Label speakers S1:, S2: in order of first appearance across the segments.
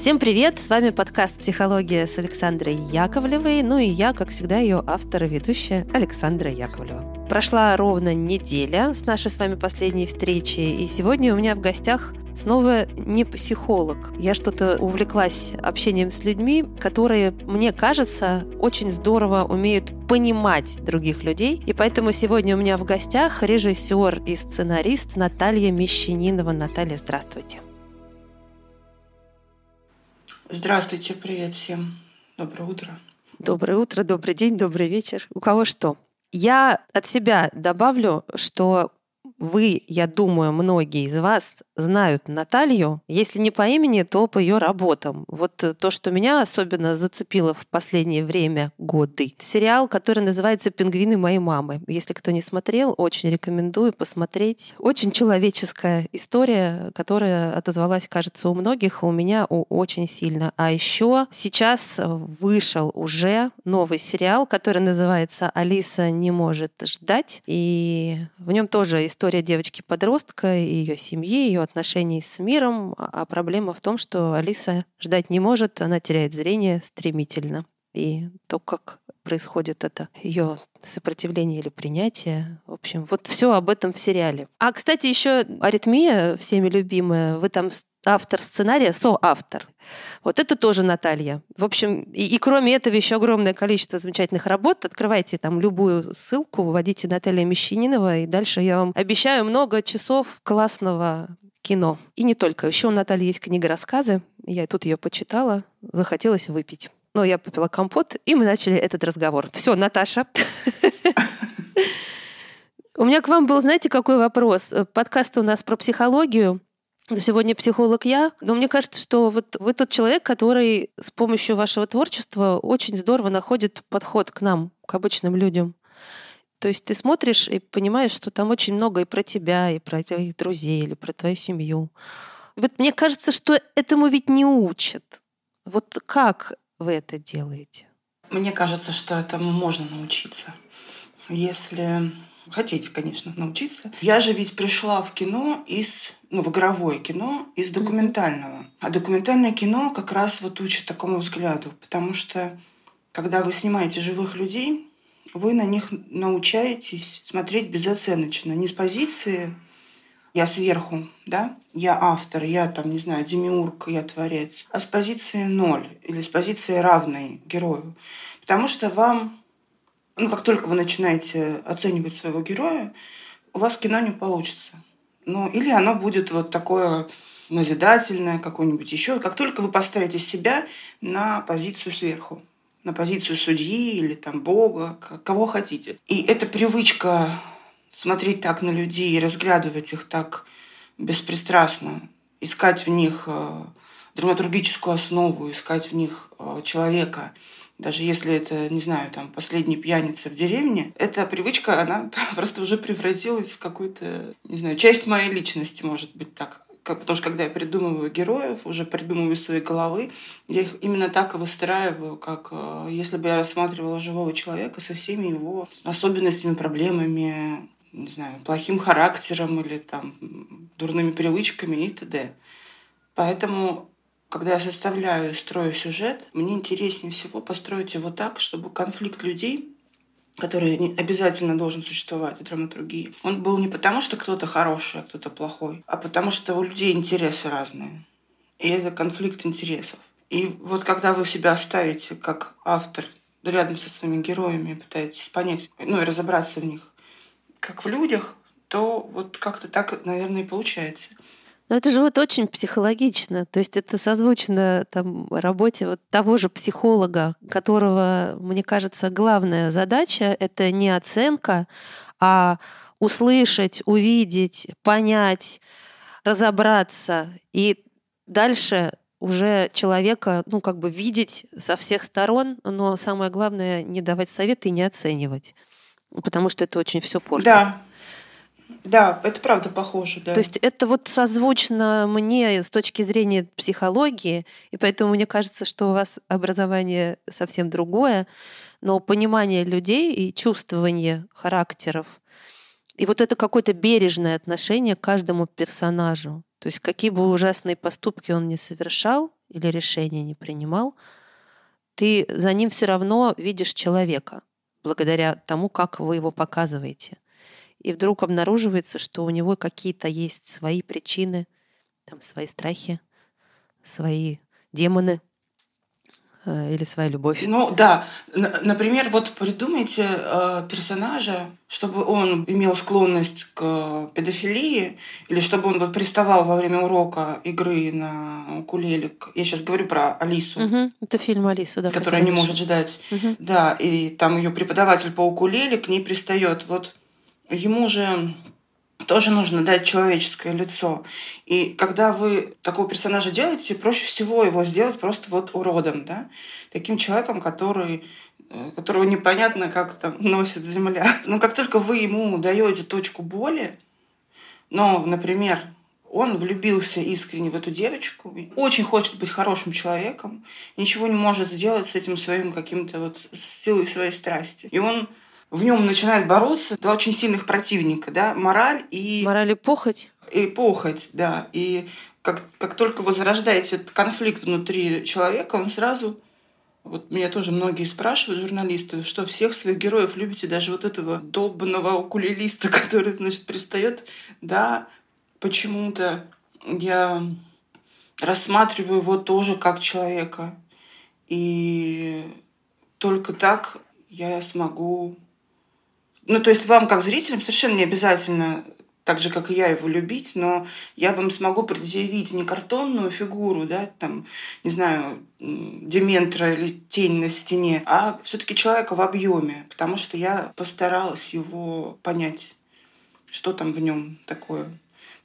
S1: Всем привет! С вами подкаст «Психология» с Александрой Яковлевой. Ну и я, как всегда, ее автор и ведущая Александра Яковлева. Прошла ровно неделя с нашей с вами последней встречи, и сегодня у меня в гостях снова не психолог. Я что-то увлеклась общением с людьми, которые, мне кажется, очень здорово умеют понимать других людей. И поэтому сегодня у меня в гостях режиссер и сценарист Наталья Мещанинова. Наталья, здравствуйте.
S2: Здравствуйте, привет всем. Доброе утро.
S1: Доброе утро, добрый день, добрый вечер. У кого что? Я от себя добавлю, что вы, я думаю, многие из вас знают Наталью, если не по имени, то по ее работам. Вот то, что меня особенно зацепило в последнее время, годы. Сериал, который называется «Пингвины моей мамы». Если кто не смотрел, очень рекомендую посмотреть. Очень человеческая история, которая отозвалась, кажется, у многих, а у меня очень сильно. А еще сейчас вышел уже новый сериал, который называется «Алиса не может ждать». И в нем тоже история история девочки-подростка, ее семьи, ее отношений с миром. А проблема в том, что Алиса ждать не может, она теряет зрение стремительно. И то, как происходит это ее сопротивление или принятие. В общем, вот все об этом в сериале. А, кстати, еще аритмия, всеми любимая. Вы там автор сценария, соавтор. Вот это тоже Наталья. В общем, и, и кроме этого еще огромное количество замечательных работ. Открывайте там любую ссылку, вводите Наталья Мещанинова, и дальше я вам обещаю много часов классного кино. И не только. Еще у Натальи есть книга рассказы. Я тут ее почитала, захотелось выпить. Но я попила компот, и мы начали этот разговор. Все, Наташа. У меня к вам был, знаете, какой вопрос? Подкаст у нас про психологию. Сегодня психолог я, но мне кажется, что вот вы тот человек, который с помощью вашего творчества очень здорово находит подход к нам, к обычным людям. То есть ты смотришь и понимаешь, что там очень много и про тебя, и про твоих друзей, или про твою семью. Вот мне кажется, что этому ведь не учат. Вот как вы это делаете?
S2: Мне кажется, что этому можно научиться. Если хотите, конечно, научиться. Я же ведь пришла в кино из, ну, в игровое кино из документального. А документальное кино как раз вот учит такому взгляду, потому что когда вы снимаете живых людей, вы на них научаетесь смотреть безоценочно, не с позиции я сверху, да, я автор, я там, не знаю, демиург, я творец, а с позиции ноль или с позиции равной герою. Потому что вам, ну, как только вы начинаете оценивать своего героя, у вас кино не получится. Ну, или оно будет вот такое назидательное, какое-нибудь еще. Как только вы поставите себя на позицию сверху, на позицию судьи или там Бога, кого хотите. И эта привычка смотреть так на людей и разглядывать их так беспристрастно, искать в них э, драматургическую основу, искать в них э, человека, даже если это, не знаю, там, последний пьяница в деревне, эта привычка, она просто уже превратилась в какую-то, не знаю, часть моей личности, может быть, так. Потому что когда я придумываю героев, уже придумываю своей головы, я их именно так и выстраиваю, как э, если бы я рассматривала живого человека со всеми его особенностями, проблемами, не знаю, плохим характером или там дурными привычками и т.д. Поэтому, когда я составляю и строю сюжет, мне интереснее всего построить его так, чтобы конфликт людей, который не обязательно должен существовать в драматургии, он был не потому, что кто-то хороший, а кто-то плохой, а потому что у людей интересы разные. И это конфликт интересов. И вот когда вы себя ставите как автор рядом со своими героями, пытаетесь понять, ну и разобраться в них, как в людях, то вот как-то так, наверное, и получается.
S1: Но это же вот очень психологично. То есть это созвучно там, работе вот того же психолога, которого, мне кажется, главная задача — это не оценка, а услышать, увидеть, понять, разобраться и дальше уже человека, ну, как бы видеть со всех сторон, но самое главное — не давать советы и не оценивать потому что это очень все портит.
S2: Да, да, это правда похоже, да.
S1: То есть это вот созвучно мне с точки зрения психологии, и поэтому мне кажется, что у вас образование совсем другое, но понимание людей и чувствование характеров, и вот это какое-то бережное отношение к каждому персонажу. То есть какие бы ужасные поступки он ни совершал, или решения не принимал, ты за ним все равно видишь человека, благодаря тому, как вы его показываете. И вдруг обнаруживается, что у него какие-то есть свои причины, там свои страхи, свои демоны, Э, или своя любовь.
S2: Ну да, например, вот придумайте э, персонажа, чтобы он имел склонность к педофилии, или чтобы он вот приставал во время урока игры на укулеле. Я сейчас говорю про Алису.
S1: Угу. Это фильм Алиса, да.
S2: Которая не может ждать. Угу. Да, и там ее преподаватель по укулеле к ней пристает. Вот ему же тоже нужно дать человеческое лицо. И когда вы такого персонажа делаете, проще всего его сделать просто вот уродом, да? Таким человеком, который э, которого непонятно, как там носит земля. Но как только вы ему даете точку боли, но, например, он влюбился искренне в эту девочку, очень хочет быть хорошим человеком, ничего не может сделать с этим своим каким-то вот силой своей страсти. И он в нем начинают бороться два очень сильных противника, да, мораль и...
S1: Мораль и похоть.
S2: И похоть, да. И как, как только вы зарождаете этот конфликт внутри человека, он сразу... Вот меня тоже многие спрашивают, журналисты, что всех своих героев любите, даже вот этого долбанного укулелиста, который, значит, пристает. Да, почему-то я рассматриваю его тоже как человека. И только так я смогу ну, то есть вам, как зрителям, совершенно не обязательно так же, как и я, его любить, но я вам смогу предъявить не картонную фигуру, да, там, не знаю, дементра или тень на стене, а все-таки человека в объеме, потому что я постаралась его понять, что там в нем такое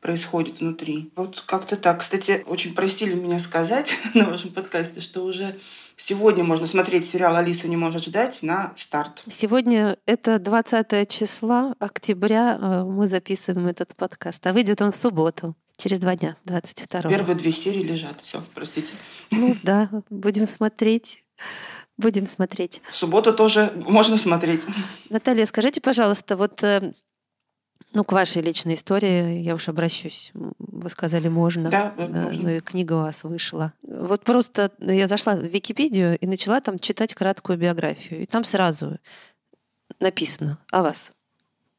S2: происходит внутри. Вот как-то так. Кстати, очень просили меня сказать на вашем подкасте, что уже Сегодня можно смотреть сериал «Алиса не может ждать» на старт.
S1: Сегодня это 20 числа октября э, мы записываем этот подкаст, а выйдет он в субботу. Через два дня, 22
S2: Первые две серии лежат. Все, простите.
S1: Ну да, будем смотреть. Будем смотреть.
S2: В субботу тоже можно смотреть.
S1: Наталья, скажите, пожалуйста, вот э, ну, к вашей личной истории я уж обращусь. Вы сказали, можно.
S2: Да, да можно.
S1: Ну и книга у вас вышла. Вот просто я зашла в Википедию и начала там читать краткую биографию. И там сразу написано о вас.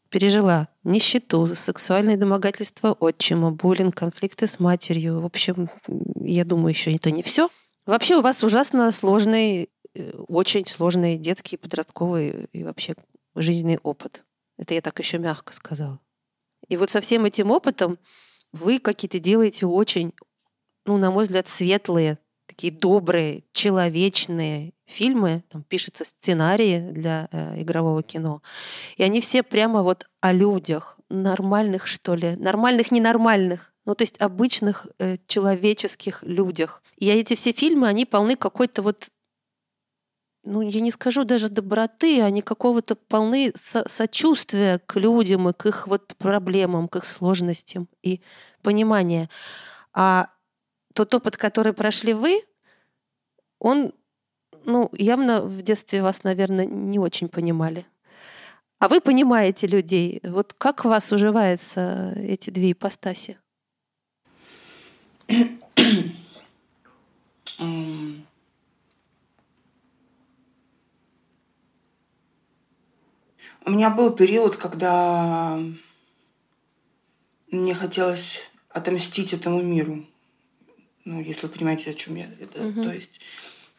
S1: Пережила нищету, сексуальное домогательство отчима, буллинг, конфликты с матерью. В общем, я думаю, еще это не все. Вообще у вас ужасно сложный, э, очень сложный детский, подростковый и вообще жизненный опыт. Это я так еще мягко сказала. И вот со всем этим опытом вы какие-то делаете очень, ну, на мой взгляд, светлые, такие добрые, человечные фильмы, там пишется сценарии для э, игрового кино. И они все прямо вот о людях, нормальных, что ли, нормальных, ненормальных, ну, то есть обычных э, человеческих людях. И эти все фильмы, они полны какой-то вот ну, я не скажу даже доброты, они какого-то полны со сочувствия к людям и к их вот проблемам, к их сложностям и понимания. А тот опыт, который прошли вы, он, ну, явно в детстве вас, наверное, не очень понимали. А вы понимаете людей. Вот как у вас уживаются эти две ипостаси?
S2: У меня был период, когда мне хотелось отомстить этому миру. Ну, если вы понимаете, о чем я. Это, угу. То есть,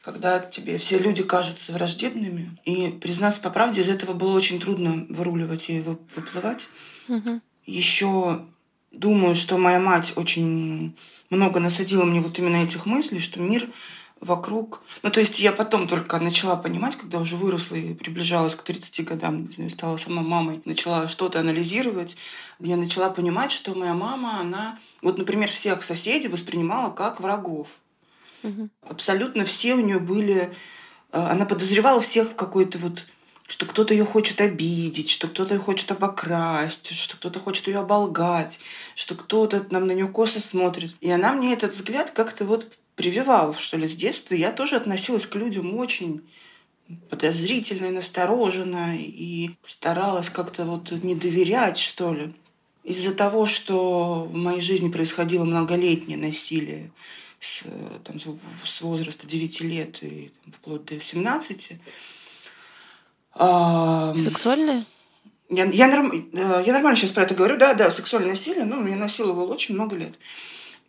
S2: когда тебе все люди кажутся враждебными, и, признаться по правде, из этого было очень трудно выруливать и выплывать. Угу. Еще думаю, что моя мать очень много насадила мне вот именно этих мыслей, что мир вокруг. Ну, то есть я потом только начала понимать, когда уже выросла и приближалась к 30 годам, стала сама мамой, начала что-то анализировать, я начала понимать, что моя мама, она, вот, например, всех соседей воспринимала как врагов. Угу. Абсолютно все у нее были... Э, она подозревала всех в какой-то вот что кто-то ее хочет обидеть, что кто-то ее хочет обокрасть, что кто-то хочет ее оболгать, что кто-то нам на нее косо смотрит. И она мне этот взгляд как-то вот прививал, что ли, с детства. Я тоже относилась к людям очень подозрительно и настороженно, и старалась как-то вот не доверять, что ли. Из-за того, что в моей жизни происходило многолетнее насилие с, там, с возраста 9 лет и там, вплоть до 17.
S1: Сексуальное?
S2: Я, я, норм, э, я нормально сейчас про это говорю, да, да, сексуальное насилие, ну, меня насиловал очень много лет.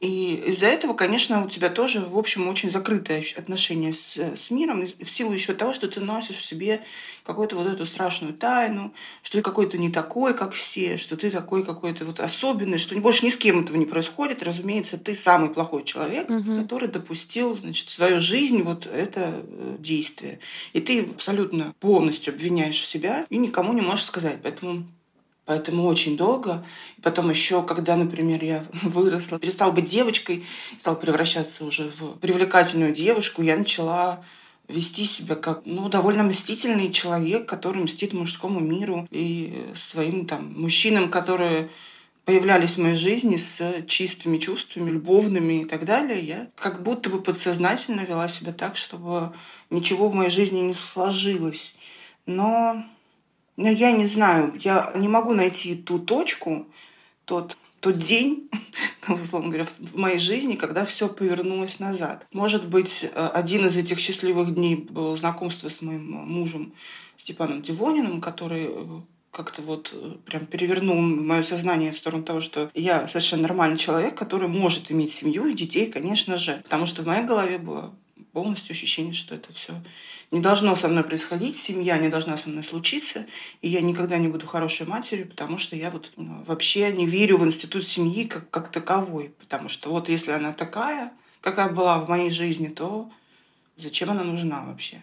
S2: И из-за этого, конечно, у тебя тоже, в общем, очень закрытое отношение с, с миром, в силу еще того, что ты носишь в себе какую-то вот эту страшную тайну, что ты какой-то не такой, как все, что ты такой какой-то вот особенный, что больше ни с кем этого не происходит. Разумеется, ты самый плохой человек, угу. который допустил, значит, в свою жизнь вот это э, действие. И ты абсолютно полностью обвиняешь себя и никому не можешь сказать. Поэтому Поэтому очень долго. И потом еще, когда, например, я выросла, перестала быть девочкой, стала превращаться уже в привлекательную девушку, я начала вести себя как ну, довольно мстительный человек, который мстит мужскому миру и своим там мужчинам, которые появлялись в моей жизни с чистыми чувствами, любовными и так далее, я как будто бы подсознательно вела себя так, чтобы ничего в моей жизни не сложилось. Но но я не знаю, я не могу найти ту точку, тот, тот день, условно говоря, в моей жизни, когда все повернулось назад. Может быть, э, один из этих счастливых дней был знакомство с моим мужем Степаном Дивониным, который э, как-то вот э, прям перевернул мое сознание в сторону того, что я совершенно нормальный человек, который может иметь семью и детей, конечно же. Потому что в моей голове было полностью ощущение, что это все не должно со мной происходить, семья не должна со мной случиться, и я никогда не буду хорошей матерью, потому что я вот ну, вообще не верю в институт семьи как, как таковой. Потому что вот если она такая, какая была в моей жизни, то зачем она нужна вообще?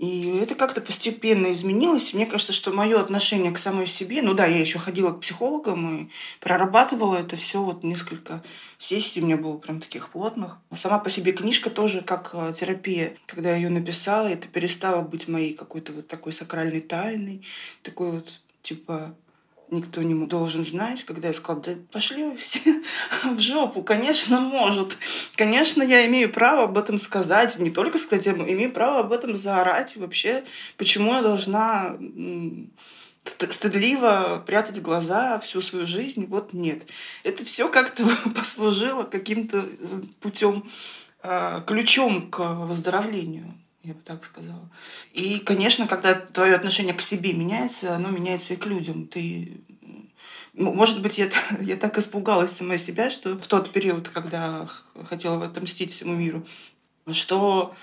S2: И это как-то постепенно изменилось. Мне кажется, что мое отношение к самой себе, ну да, я еще ходила к психологам и прорабатывала это все вот несколько сессий у меня было прям таких плотных. Сама по себе книжка тоже как э, терапия. Когда я ее написала, это перестало быть моей какой-то вот такой сакральной тайной, такой вот типа никто не должен знать, когда я сказала, да пошли вы все в жопу, конечно, может. Конечно, я имею право об этом сказать, не только сказать, я имею право об этом заорать. Вообще, почему я должна стыдливо прятать глаза всю свою жизнь? Вот нет. Это все как-то послужило каким-то э, путем, а, ключом к выздоровлению я бы так сказала. И, конечно, когда твое отношение к себе меняется, оно меняется и к людям. Ты может быть, я, я так испугалась сама себя, что в тот период, когда хотела отомстить всему миру, что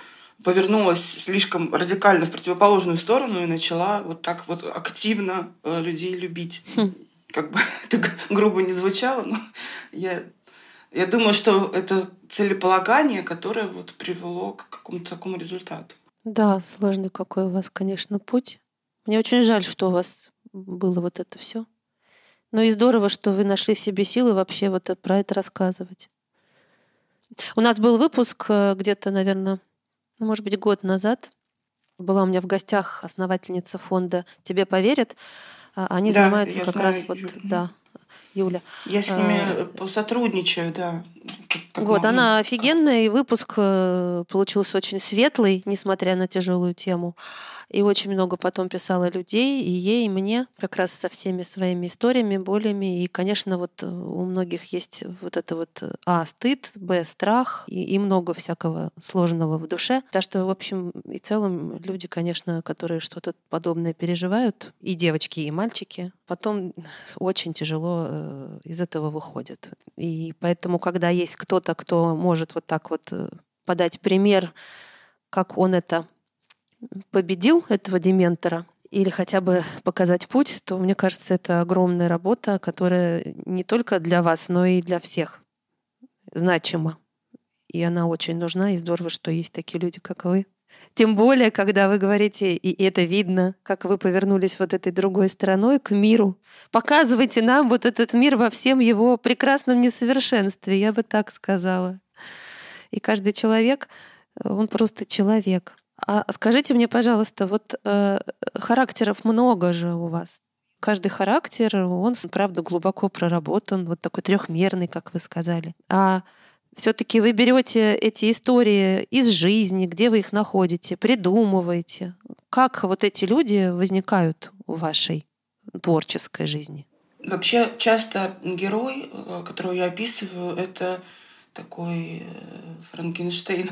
S2: повернулась слишком радикально в противоположную сторону и начала вот так вот активно э, людей любить. Хм. Как бы это грубо не звучало, но я, я думаю, что это целеполагание, которое вот привело к какому-то такому результату.
S1: Да, сложный какой у вас, конечно, путь. Мне очень жаль, что у вас было вот это все. Ну и здорово, что вы нашли в себе силы вообще вот про это рассказывать. У нас был выпуск э, где-то, наверное, ну, может быть, год назад. Была у меня в гостях основательница фонда «Тебе поверят». А, они да, занимаются как знаю, раз вот, Юля. да, Юля.
S2: Я с ними а, сотрудничаю, да.
S1: Как вот, могу. она офигенная, и выпуск э, получился очень светлый, несмотря на тяжелую тему. И очень много потом писала людей, и ей, и мне, как раз со всеми своими историями, болями. И, конечно, вот э, у многих есть вот это вот э, А, стыд, Б, страх и, и много всякого сложного в душе. Так что, в общем и целом, люди, конечно, которые что-то подобное переживают, и девочки, и мальчики, потом очень тяжело э, из этого выходят. И поэтому, когда есть кто-то, кто может вот так вот подать пример, как он это победил этого дементора или хотя бы показать путь, то мне кажется, это огромная работа, которая не только для вас, но и для всех значима. И она очень нужна, и здорово, что есть такие люди, как вы. Тем более, когда вы говорите, и это видно, как вы повернулись вот этой другой стороной к миру. Показывайте нам вот этот мир во всем его прекрасном несовершенстве, я бы так сказала. И каждый человек, он просто человек. А скажите мне, пожалуйста, вот э, характеров много же у вас. Каждый характер, он, правда, глубоко проработан, вот такой трехмерный, как вы сказали. А все-таки вы берете эти истории из жизни, где вы их находите, придумываете. Как вот эти люди возникают в вашей творческой жизни?
S2: Вообще часто герой, э, которого я описываю, это такой э, Франкенштейн.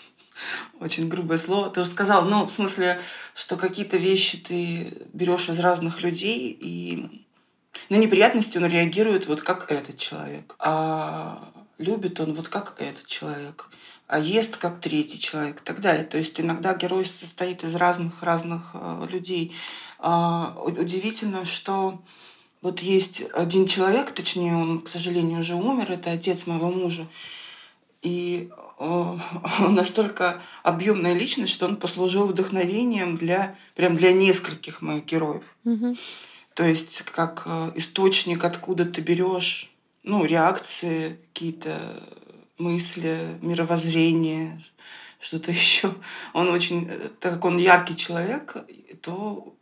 S2: Очень грубое слово. Ты уже сказал, ну, в смысле, что какие-то вещи ты берешь из разных людей, и на неприятности он реагирует вот как этот человек. А любит он вот как этот человек а ест как третий человек и так далее. То есть иногда герой состоит из разных-разных э, людей. Э, удивительно, что вот есть один человек, точнее, он, к сожалению, уже умер, это отец моего мужа. И э, он настолько объемная личность, что он послужил вдохновением для, прям для нескольких моих героев.
S1: Угу.
S2: То есть как э, источник, откуда ты берешь ну, реакции какие-то мысли, мировоззрение, что-то еще. Он очень, так как он яркий человек, то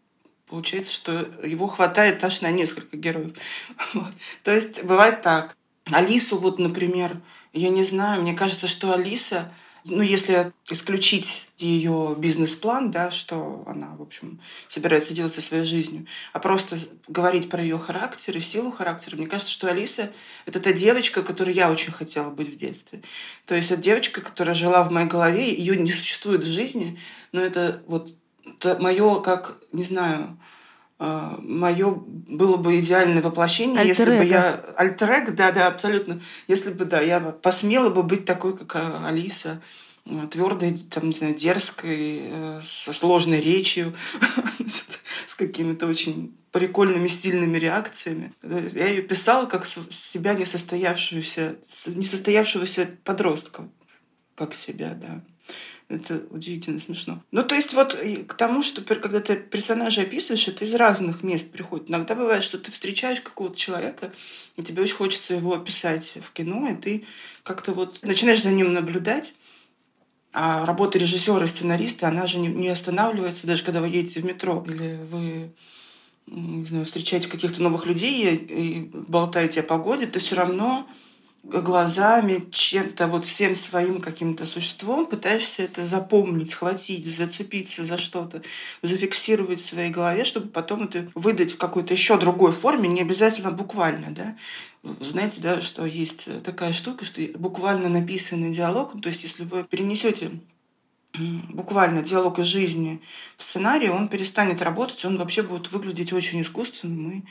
S2: получается, что его хватает аж на несколько героев. Вот. То есть бывает так. Алису вот, например, я не знаю, мне кажется, что Алиса ну, если исключить ее бизнес-план, да, что она, в общем, собирается делать со своей жизнью, а просто говорить про ее характер и силу характера, мне кажется, что Алиса — это та девочка, которой я очень хотела быть в детстве. То есть это девочка, которая жила в моей голове, ее не существует в жизни, но это вот мое, как, не знаю, мое было бы идеальное воплощение, если бы я... Альтерег, да, да, абсолютно. Если бы, да, я посмела бы быть такой, как а, Алиса, а, твердой, там, не знаю, дерзкой, э, со сложной речью, с какими-то очень прикольными стильными реакциями. Я ее писала как себя несостоявшегося, несостоявшегося подростка, как себя, да. Это удивительно смешно. Ну, то есть вот к тому, что когда ты персонажа описываешь, это из разных мест приходит. Иногда бывает, что ты встречаешь какого-то человека, и тебе очень хочется его описать в кино, и ты как-то вот начинаешь за ним наблюдать, а работа режиссера сценариста, она же не, не останавливается, даже когда вы едете в метро или вы не знаю, встречаете каких-то новых людей и, и болтаете о погоде, ты все равно глазами, чем-то, вот всем своим каким-то существом пытаешься это запомнить, схватить, зацепиться за что-то, зафиксировать в своей голове, чтобы потом это выдать в какой-то еще другой форме, не обязательно буквально, да. Знаете, да, что есть такая штука, что буквально написанный диалог, то есть если вы перенесете буквально диалог из жизни в сценарий, он перестанет работать, он вообще будет выглядеть очень искусственным и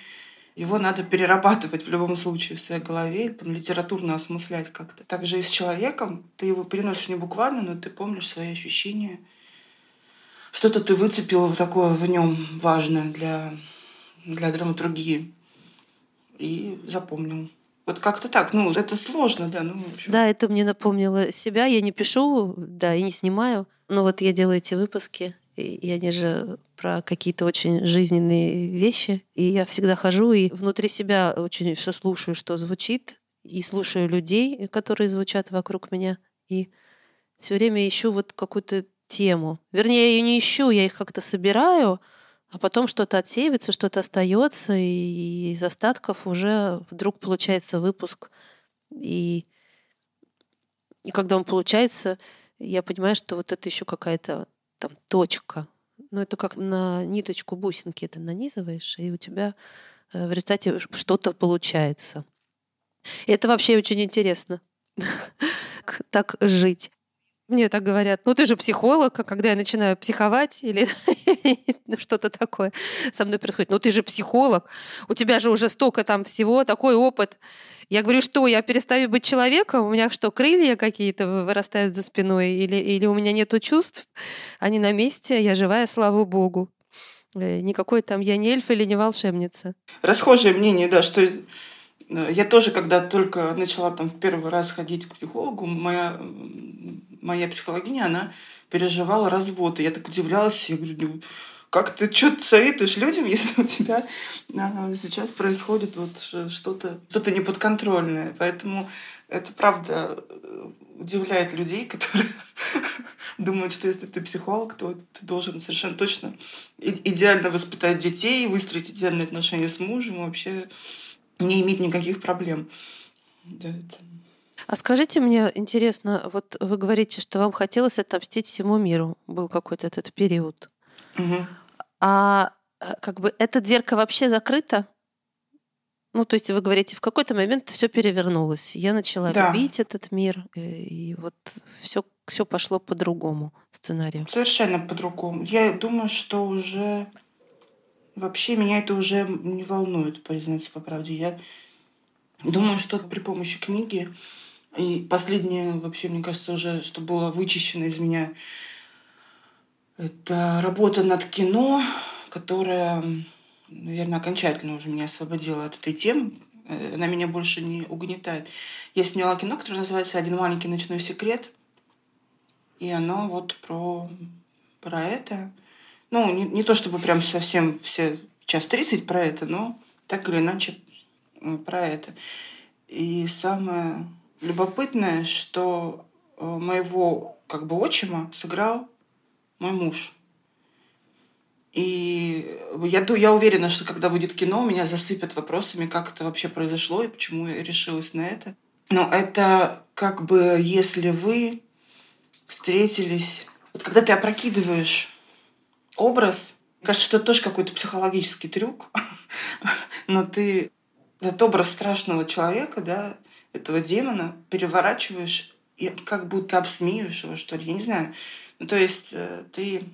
S2: его надо перерабатывать в любом случае в своей голове, там, литературно осмыслять как-то. Также и с человеком ты его переносишь не буквально, но ты помнишь свои ощущения. Что-то ты выцепил в такое в нем важное для, для драматургии и запомнил. Вот как-то так. Ну, это сложно, да. Ну, в общем.
S1: Да, это мне напомнило себя. Я не пишу, да, и не снимаю. Но вот я делаю эти выпуски, и они же про какие-то очень жизненные вещи. И я всегда хожу и внутри себя очень все слушаю, что звучит, и слушаю людей, которые звучат вокруг меня, и все время ищу вот какую-то тему. Вернее, я ее не ищу, я их как-то собираю, а потом что-то отсеивается, что-то остается, и из остатков уже вдруг получается выпуск. И, и когда он получается, я понимаю, что вот это еще какая-то там точка. Ну, это как на ниточку бусинки это нанизываешь, и у тебя э, в результате что-то получается. И это вообще очень интересно так жить. Мне так говорят, ну ты же психолог, а когда я начинаю психовать или что-то такое, со мной приходит, ну ты же психолог, у тебя же уже столько там всего, такой опыт. Я говорю, что я перестаю быть человеком, у меня что, крылья какие-то вырастают за спиной, или, или у меня нету чувств, они на месте, я живая, слава богу. Э, никакой там я не эльф или не волшебница.
S2: Расхожее мнение, да, что э, я тоже, когда только начала там в первый раз ходить к психологу, моя моя психологиня, она переживала развод. И я так удивлялась, я говорю, ну, как ты что-то советуешь людям, если у тебя а, сейчас происходит вот что-то что неподконтрольное. Поэтому это правда удивляет людей, которые думают, что если ты психолог, то ты должен совершенно точно идеально воспитать детей, выстроить идеальные отношения с мужем, вообще не иметь никаких проблем. Да, это
S1: а скажите мне, интересно, вот вы говорите, что вам хотелось отомстить всему миру. Был какой-то этот период.
S2: Угу.
S1: А э, как бы эта дверка вообще закрыта? Ну, то есть вы говорите, в какой-то момент все перевернулось. Я начала
S2: Да.
S1: любить этот мир, и, и вот все, все пошло по другому сценарию.
S2: Совершенно по-другому. Я думаю, что уже вообще меня это уже не волнует, признаться по правде. Я думаю, что при помощи книги и последнее вообще, мне кажется, уже, что было вычищено из меня, это работа над кино, которая, наверное, окончательно уже меня освободила от этой темы. Э, Она меня больше не угнетает. Я сняла кино, которое называется «Один маленький ночной секрет». И оно вот про, про это. Ну, не, не то чтобы прям совсем все час 30 про это, но так или иначе про это. И самое любопытное, что э, моего как бы отчима сыграл мой муж. И я, я уверена, что когда выйдет кино, меня засыпят вопросами, как это вообще произошло и почему я решилась на это. Но это как бы если вы встретились... Вот когда ты опрокидываешь образ, кажется, что это тоже какой-то психологический трюк, но ты этот образ страшного человека, да, этого демона переворачиваешь и как будто обсмеиваешь его, что ли, я не знаю. Ну, то есть э, ты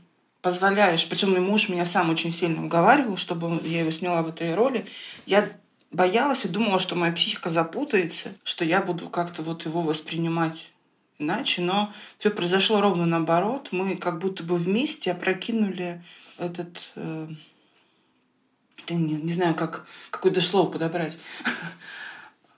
S2: позволяешь, причем мой муж меня сам очень сильно уговаривал, чтобы я его сняла в этой роли. Я боялась и думала, что моя психика запутается, что я буду как-то вот его воспринимать иначе, но все произошло ровно наоборот. Мы как будто бы вместе опрокинули этот... э, не, не знаю, как, какое-то слово подобрать.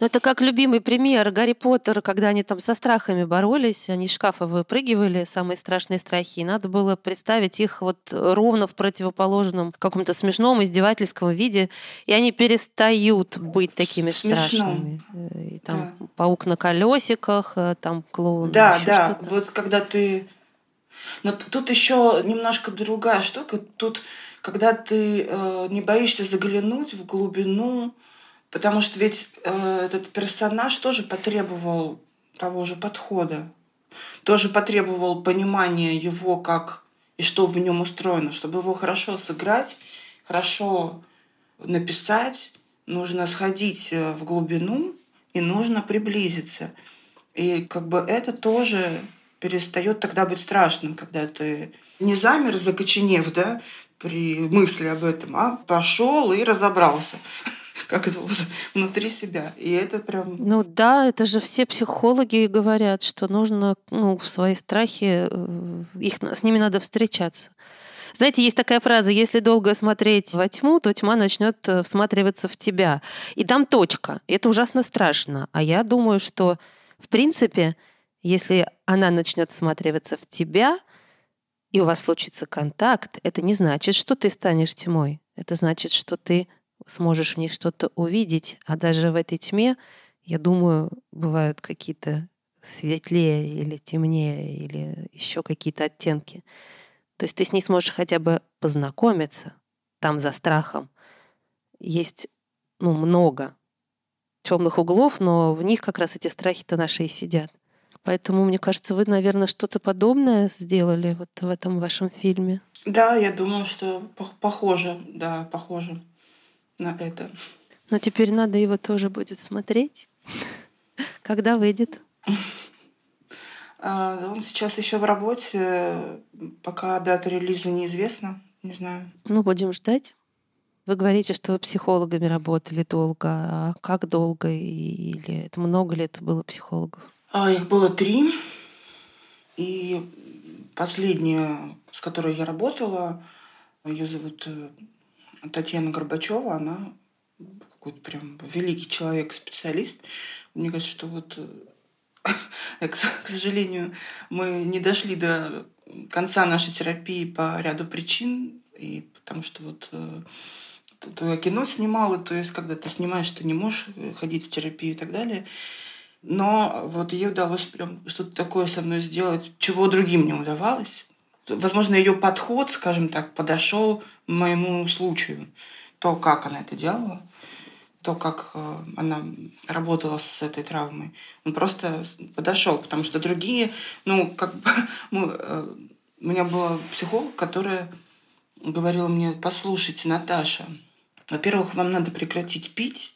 S1: Ну, это как любимый пример Гарри Поттера, когда они там со страхами боролись, они из шкафа выпрыгивали, самые страшные страхи, и надо было представить их вот ровно в противоположном каком-то смешном, издевательском виде, и они перестают быть такими
S2: Смешно.
S1: страшными. Э, И там паук на колесиках, э, там клоун.
S2: Да, да, вот когда ты... Но тут еще немножко другая штука. Тут, когда ты э, не боишься заглянуть в глубину, потому что ведь э, этот персонаж тоже потребовал того же подхода, тоже потребовал понимания его как и что в нем устроено, чтобы его хорошо сыграть, хорошо написать, нужно сходить э, в глубину и нужно приблизиться. И как бы это тоже перестает тогда быть страшным, когда ты не замер, закоченев, да, при мысли об этом, а пошел и разобрался, как это вот внутри себя. И это прям...
S1: Ну да, это же все психологи говорят, что нужно ну, свои страхи, э, их, с ними надо встречаться. Знаете, есть такая фраза, если долго смотреть во тьму, то тьма начнет э, всматриваться в тебя. И там точка. Это ужасно страшно. А я думаю, что, в принципе, если она начнет всматриваться в тебя, и у вас случится контакт, это не значит, что ты станешь тьмой. Это значит, что ты сможешь в ней что-то увидеть. А даже в этой тьме, я думаю, бывают какие-то светлее или темнее, или еще какие-то оттенки. То есть ты с ней сможешь хотя бы познакомиться там за страхом. Есть ну, много темных углов, но в них как раз эти страхи-то наши и сидят. Поэтому, мне кажется, вы, наверное, что-то подобное сделали вот в этом вашем фильме.
S2: Да, я думаю, что пох- похоже, да, похоже на это.
S1: Но теперь надо его тоже будет смотреть. Когда выйдет?
S2: А, Он сейчас еще в работе, пока дата релиза неизвестна, не знаю.
S1: Ну, будем ждать. Вы говорите, что вы психологами работали долго. А как долго? Или это много лет было психологов?
S2: А, Их было три. И последняя, с которой я работала, ее зовут э, Татьяна Горбачева. Она какой-то прям великий человек, специалист. Мне кажется, что вот, э, к сожалению, мы не дошли до конца нашей терапии по ряду причин. И потому что вот э, то я кино снимала, то есть когда ты снимаешь, ты не можешь э, ходить в терапию и так далее. Но вот ей удалось прям что-то такое со мной сделать, чего другим не удавалось. Возможно, ее подход, скажем так, подошел моему случаю. То, как она это делала, то, как э, она работала с этой травмой. Он просто подошел, потому что другие, ну, как бы, мы, э, у меня была психолог, которая говорила мне, послушайте, Наташа, Во-первых, вам надо прекратить пить.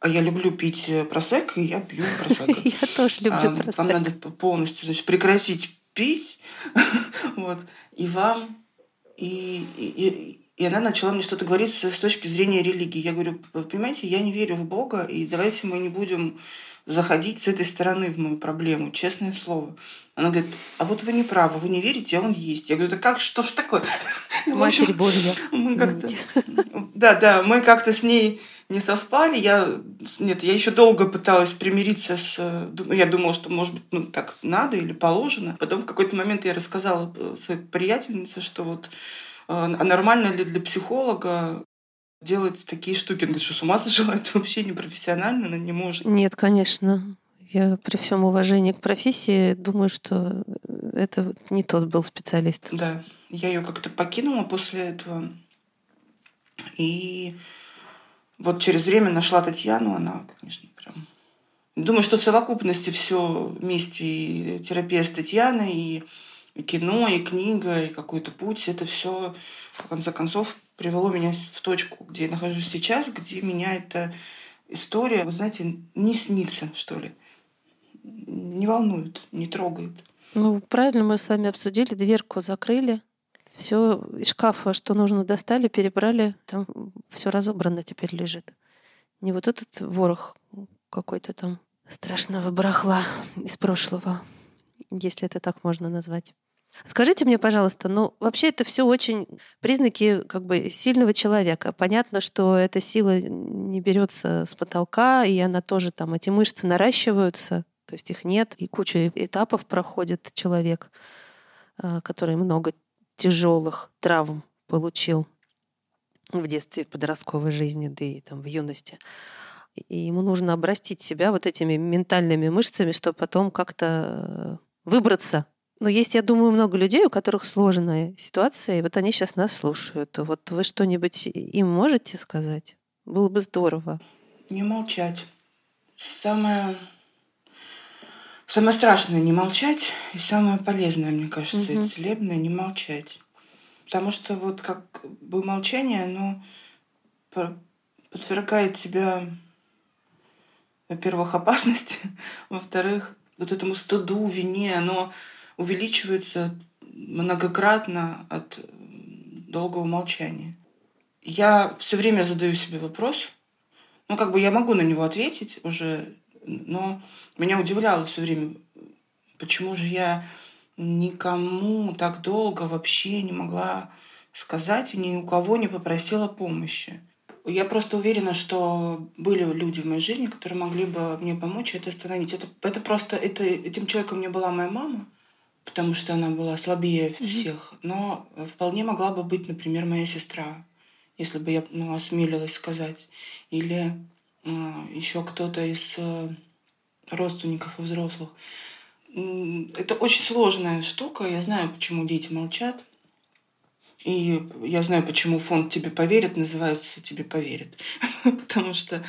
S2: А я люблю пить э, просек, и я пью просек.
S1: Я тоже люблю просек.
S2: Вам надо полностью значит, прекратить пить. вот. И вам... И, и, и она начала мне что-то говорить с, с точки зрения религии. Я говорю, вы понимаете, я не верю в Бога, и давайте мы не будем заходить с этой стороны в мою проблему, честное слово. Она говорит, а вот вы не правы, вы не верите, а он есть. Я говорю, да как, что ж такое?
S1: Матерь Божья.
S2: Мы как-то... Да, да, мы как-то с ней не совпали. Я, нет, я еще долго пыталась примириться с... Я думала, что, может быть, ну, так надо или положено. Потом в какой-то момент я рассказала своей приятельнице, что вот а нормально ли для психолога делать такие штуки? Он говорит, что с ума сошла, это вообще не профессионально, она не может.
S1: Нет, конечно. Я при всем уважении к профессии думаю, что это не тот был специалист.
S2: Да, я ее как-то покинула после этого. И вот через время нашла Татьяну, она, конечно, прям... Думаю, что в совокупности все вместе и терапия с Татьяной, и, и кино, и книга, и какой-то путь, это все в конце концов привело меня в точку, где я нахожусь сейчас, где меня эта история, вы знаете, не снится, что ли. Не волнует, не трогает.
S1: Ну, правильно мы с вами обсудили, дверку закрыли, все из шкафа, что нужно, достали, перебрали, там все разобрано теперь лежит. Не вот этот ворох какой-то там страшного барахла из прошлого, если это так можно назвать. Скажите мне, пожалуйста, ну вообще это все очень признаки как бы сильного человека. Понятно, что эта сила не берется с потолка, и она тоже там, эти мышцы наращиваются, то есть их нет, и куча этапов проходит человек, а, который много тяжелых травм получил в детстве, в подростковой жизни, да и там в юности. И ему нужно обрастить себя вот этими ментальными мышцами, чтобы потом как-то выбраться но есть, я думаю, много людей, у которых сложная ситуация, и вот они сейчас нас слушают. Вот вы что-нибудь им можете сказать? Было бы здорово.
S2: Не молчать. Самое, самое страшное не молчать, и самое полезное, мне кажется, угу. целебное не молчать. Потому что вот как бы молчание, оно подвергает тебя, во-первых, опасности, во-вторых, вот этому стыду, вине, оно увеличивается многократно от долгого молчания. Я все время задаю себе вопрос, ну, как бы я могу на него ответить уже, но меня удивляло все время, почему же я никому так долго вообще не могла сказать и ни у кого не попросила помощи. Я просто уверена, что были люди в моей жизни, которые могли бы мне помочь это остановить. Это, это просто это, этим человеком не была моя мама потому что она была слабее mm-hmm. всех. Но вполне могла бы быть, например, моя сестра, если бы я ну, осмелилась сказать. Или еще кто-то из э, родственников и взрослых. Это очень сложная штука. Я знаю, почему дети молчат. И я знаю, почему фонд «Тебе поверит» называется «Тебе поверит». Потому что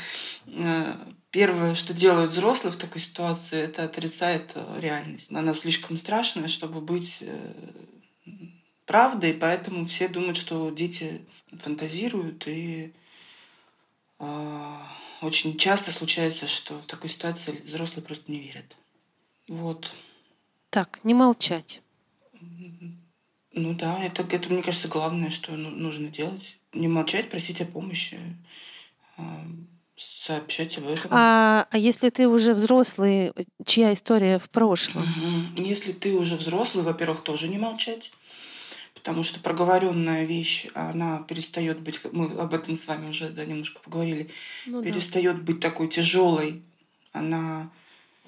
S2: э, первое, что делают взрослые в такой ситуации, это отрицает э, реальность. Она слишком страшная, чтобы быть правдой, поэтому все думают, что дети фантазируют, и очень часто случается, что в такой ситуации взрослые просто не верят. Вот.
S1: Так, не молчать.
S2: Ну да, это, это мне кажется, главное, что ну, нужно делать. Не молчать, просить о помощи сообщать об этом.
S1: А, а если ты уже взрослый, чья история в прошлом?
S2: Угу. Если ты уже взрослый, во-первых, тоже не молчать. Потому что проговоренная вещь, она перестает быть, мы об этом с вами уже да, немножко поговорили, ну, перестает да. быть такой тяжелой. Она,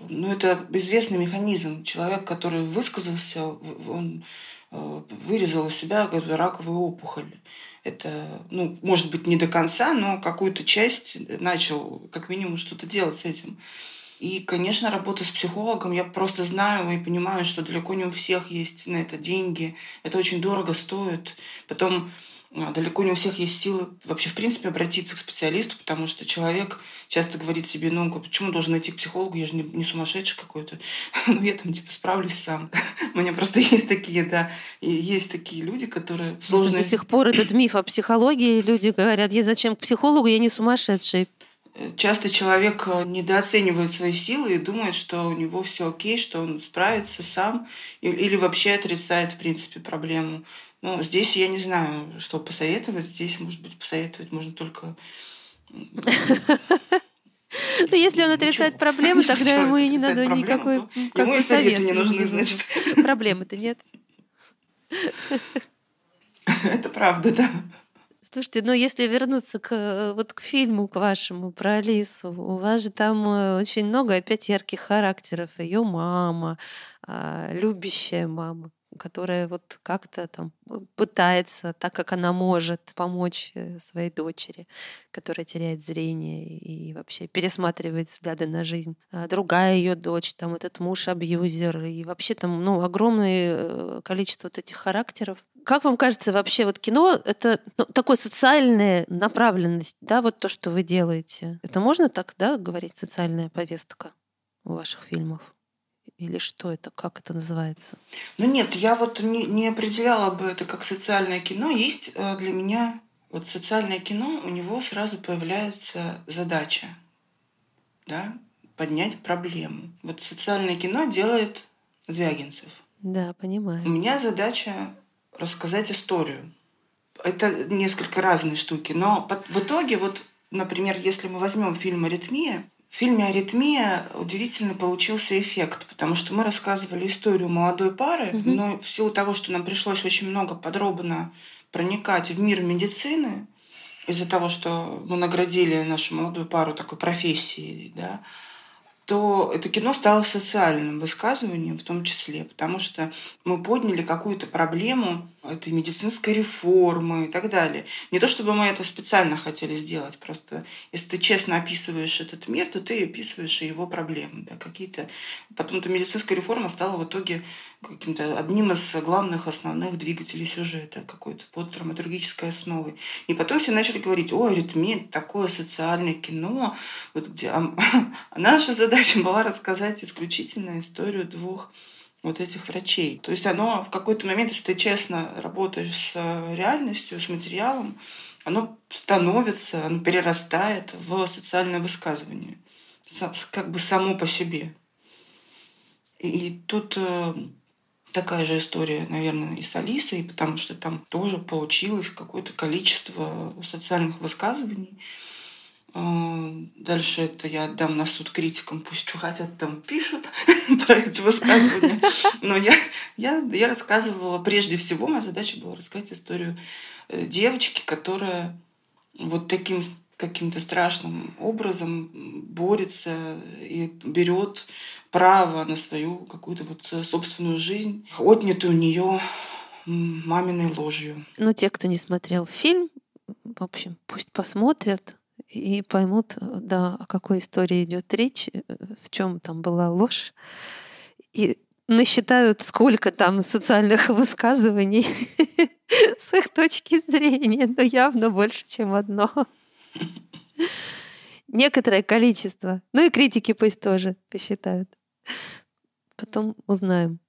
S2: ну это известный механизм. Человек, который высказался, он э, вырезал из себя раковую опухоль это, ну, может быть, не до конца, но какую-то часть начал как минимум что-то делать с этим. И, конечно, работа с психологом, я просто знаю и понимаю, что далеко не у всех есть на это деньги. Это очень дорого стоит. Потом а, далеко не у всех есть силы вообще, в принципе, обратиться к специалисту, потому что человек часто говорит себе, ну, почему должен идти к психологу, я же не, не сумасшедший какой-то. ну, я там, типа, справлюсь сам. У меня просто есть такие, да, и есть такие люди, которые в сложной...
S1: До сих пор этот миф о психологии, люди говорят, я зачем к психологу, я не сумасшедший.
S2: Часто человек э, недооценивает свои силы и думает, что у него все окей, что он справится сам или вообще отрицает, в принципе, проблему. Ну, здесь я не знаю, что посоветовать. Здесь, может быть, посоветовать можно только...
S1: Ну, если он отрицает проблему, тогда ему и не надо никакой
S2: Ему и советы не нужны, значит.
S1: Проблемы-то нет.
S2: Это правда, да.
S1: Слушайте, но если вернуться к, вот к фильму к вашему про Алису, у вас же там э, очень много опять ярких характеров. Ее мама, а, любящая мама которая вот как-то там э, пытается, так как она может, помочь э, своей дочери, которая теряет зрение и вообще пересматривает взгляды на жизнь. А другая ее дочь, там этот муж абьюзер, и вообще там ну, огромное э, количество вот этих характеров. Как вам кажется, вообще вот кино — это ну, такой социальная направленность, да, вот то, что вы делаете? Это можно так, да, говорить, социальная повестка у ваших фильмов? Или что это? Как это называется?
S2: Ну нет, я вот не, не определяла бы это как социальное кино. Есть э, для меня вот социальное кино, у него сразу появляется задача, да, поднять проблему. Вот социальное кино делает Звягинцев.
S1: Да, понимаю.
S2: У меня задача рассказать историю. Это несколько разные штуки, но в итоге вот, например, если мы возьмем фильм «Аритмия», в фильме «Аритмия» удивительно получился эффект, потому что мы рассказывали историю молодой пары, угу. но в силу того, что нам пришлось очень много подробно проникать в мир медицины, из-за того, что мы наградили нашу молодую пару такой профессией, да, то это кино стало социальным высказыванием в том числе, потому что мы подняли какую-то проблему этой медицинской реформы и так далее. Не то чтобы мы это специально хотели сделать, просто если ты честно описываешь этот мир, то ты описываешь и его проблемы. Да, какие-то... Потом эта медицинская реформа стала в итоге каким-то одним из главных основных двигателей сюжета, какой-то вот драматургической основой. И потом все начали говорить, о, аритмия, такое социальное кино, вот где... А, а наша задача была рассказать исключительно историю двух вот этих врачей. То есть оно в какой-то момент, если ты честно работаешь с реальностью, с материалом, оно становится, оно перерастает в социальное высказывание, как бы само по себе. И тут э, такая же история, наверное, и с Алисой, потому что там тоже получилось какое-то количество социальных высказываний. Дальше это я отдам на суд критикам, пусть что хотят там пишут про эти высказывания. Но я, я, я рассказывала, прежде всего, моя задача была рассказать историю э, девочки, которая вот таким каким-то страшным образом борется и берет право на свою какую-то вот собственную жизнь, отнятую у нее маминой ложью.
S1: Ну, те, кто не смотрел фильм, в общем, пусть посмотрят, и поймут, да, о какой истории идет речь, э, в чем там была ложь, и насчитают, сколько там социальных высказываний с их точки зрения, но явно больше, чем одно. Некоторое количество. Ну и критики пусть тоже посчитают. Потом узнаем,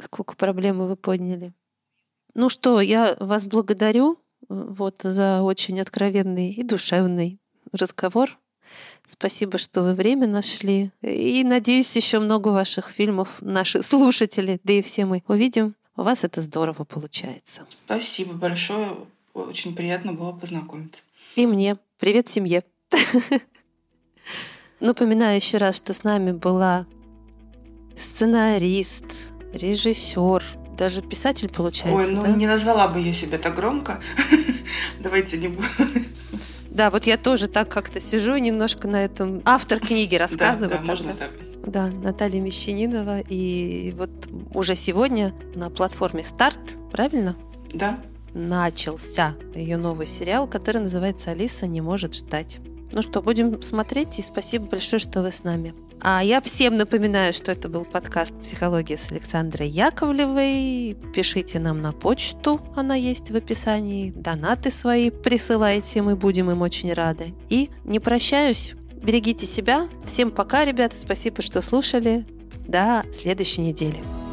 S1: сколько проблем вы подняли. Ну что, я вас благодарю вот, за очень откровенный и душевный разговор. Спасибо, что вы время нашли. И надеюсь, еще много ваших фильмов наши слушатели, да и все мы увидим. У вас это здорово получается.
S2: Спасибо большое. Очень приятно было познакомиться.
S1: И мне. Привет семье. Напоминаю еще раз, что с нами была сценарист, режиссер, даже писатель получается.
S2: Ой, ну
S1: да?
S2: не назвала бы я себя так громко. Давайте не будем.
S1: Да, вот я тоже так как-то сижу немножко на этом. Автор книги рассказывает.
S2: Да, да, можно так.
S1: Да, Наталья Мещанинова. И вот уже сегодня на платформе «Старт», правильно?
S2: Да.
S1: Начался ее новый сериал, который называется «Алиса не может ждать». Ну что, будем смотреть, и спасибо большое, что вы с нами. А я всем напоминаю, что это был подкаст «Психология» с Александрой Яковлевой. Пишите нам на почту, она есть в описании. Донаты свои присылайте, мы будем им очень рады. И не прощаюсь. Берегите себя. Всем пока, ребята. Спасибо, что слушали. До следующей недели.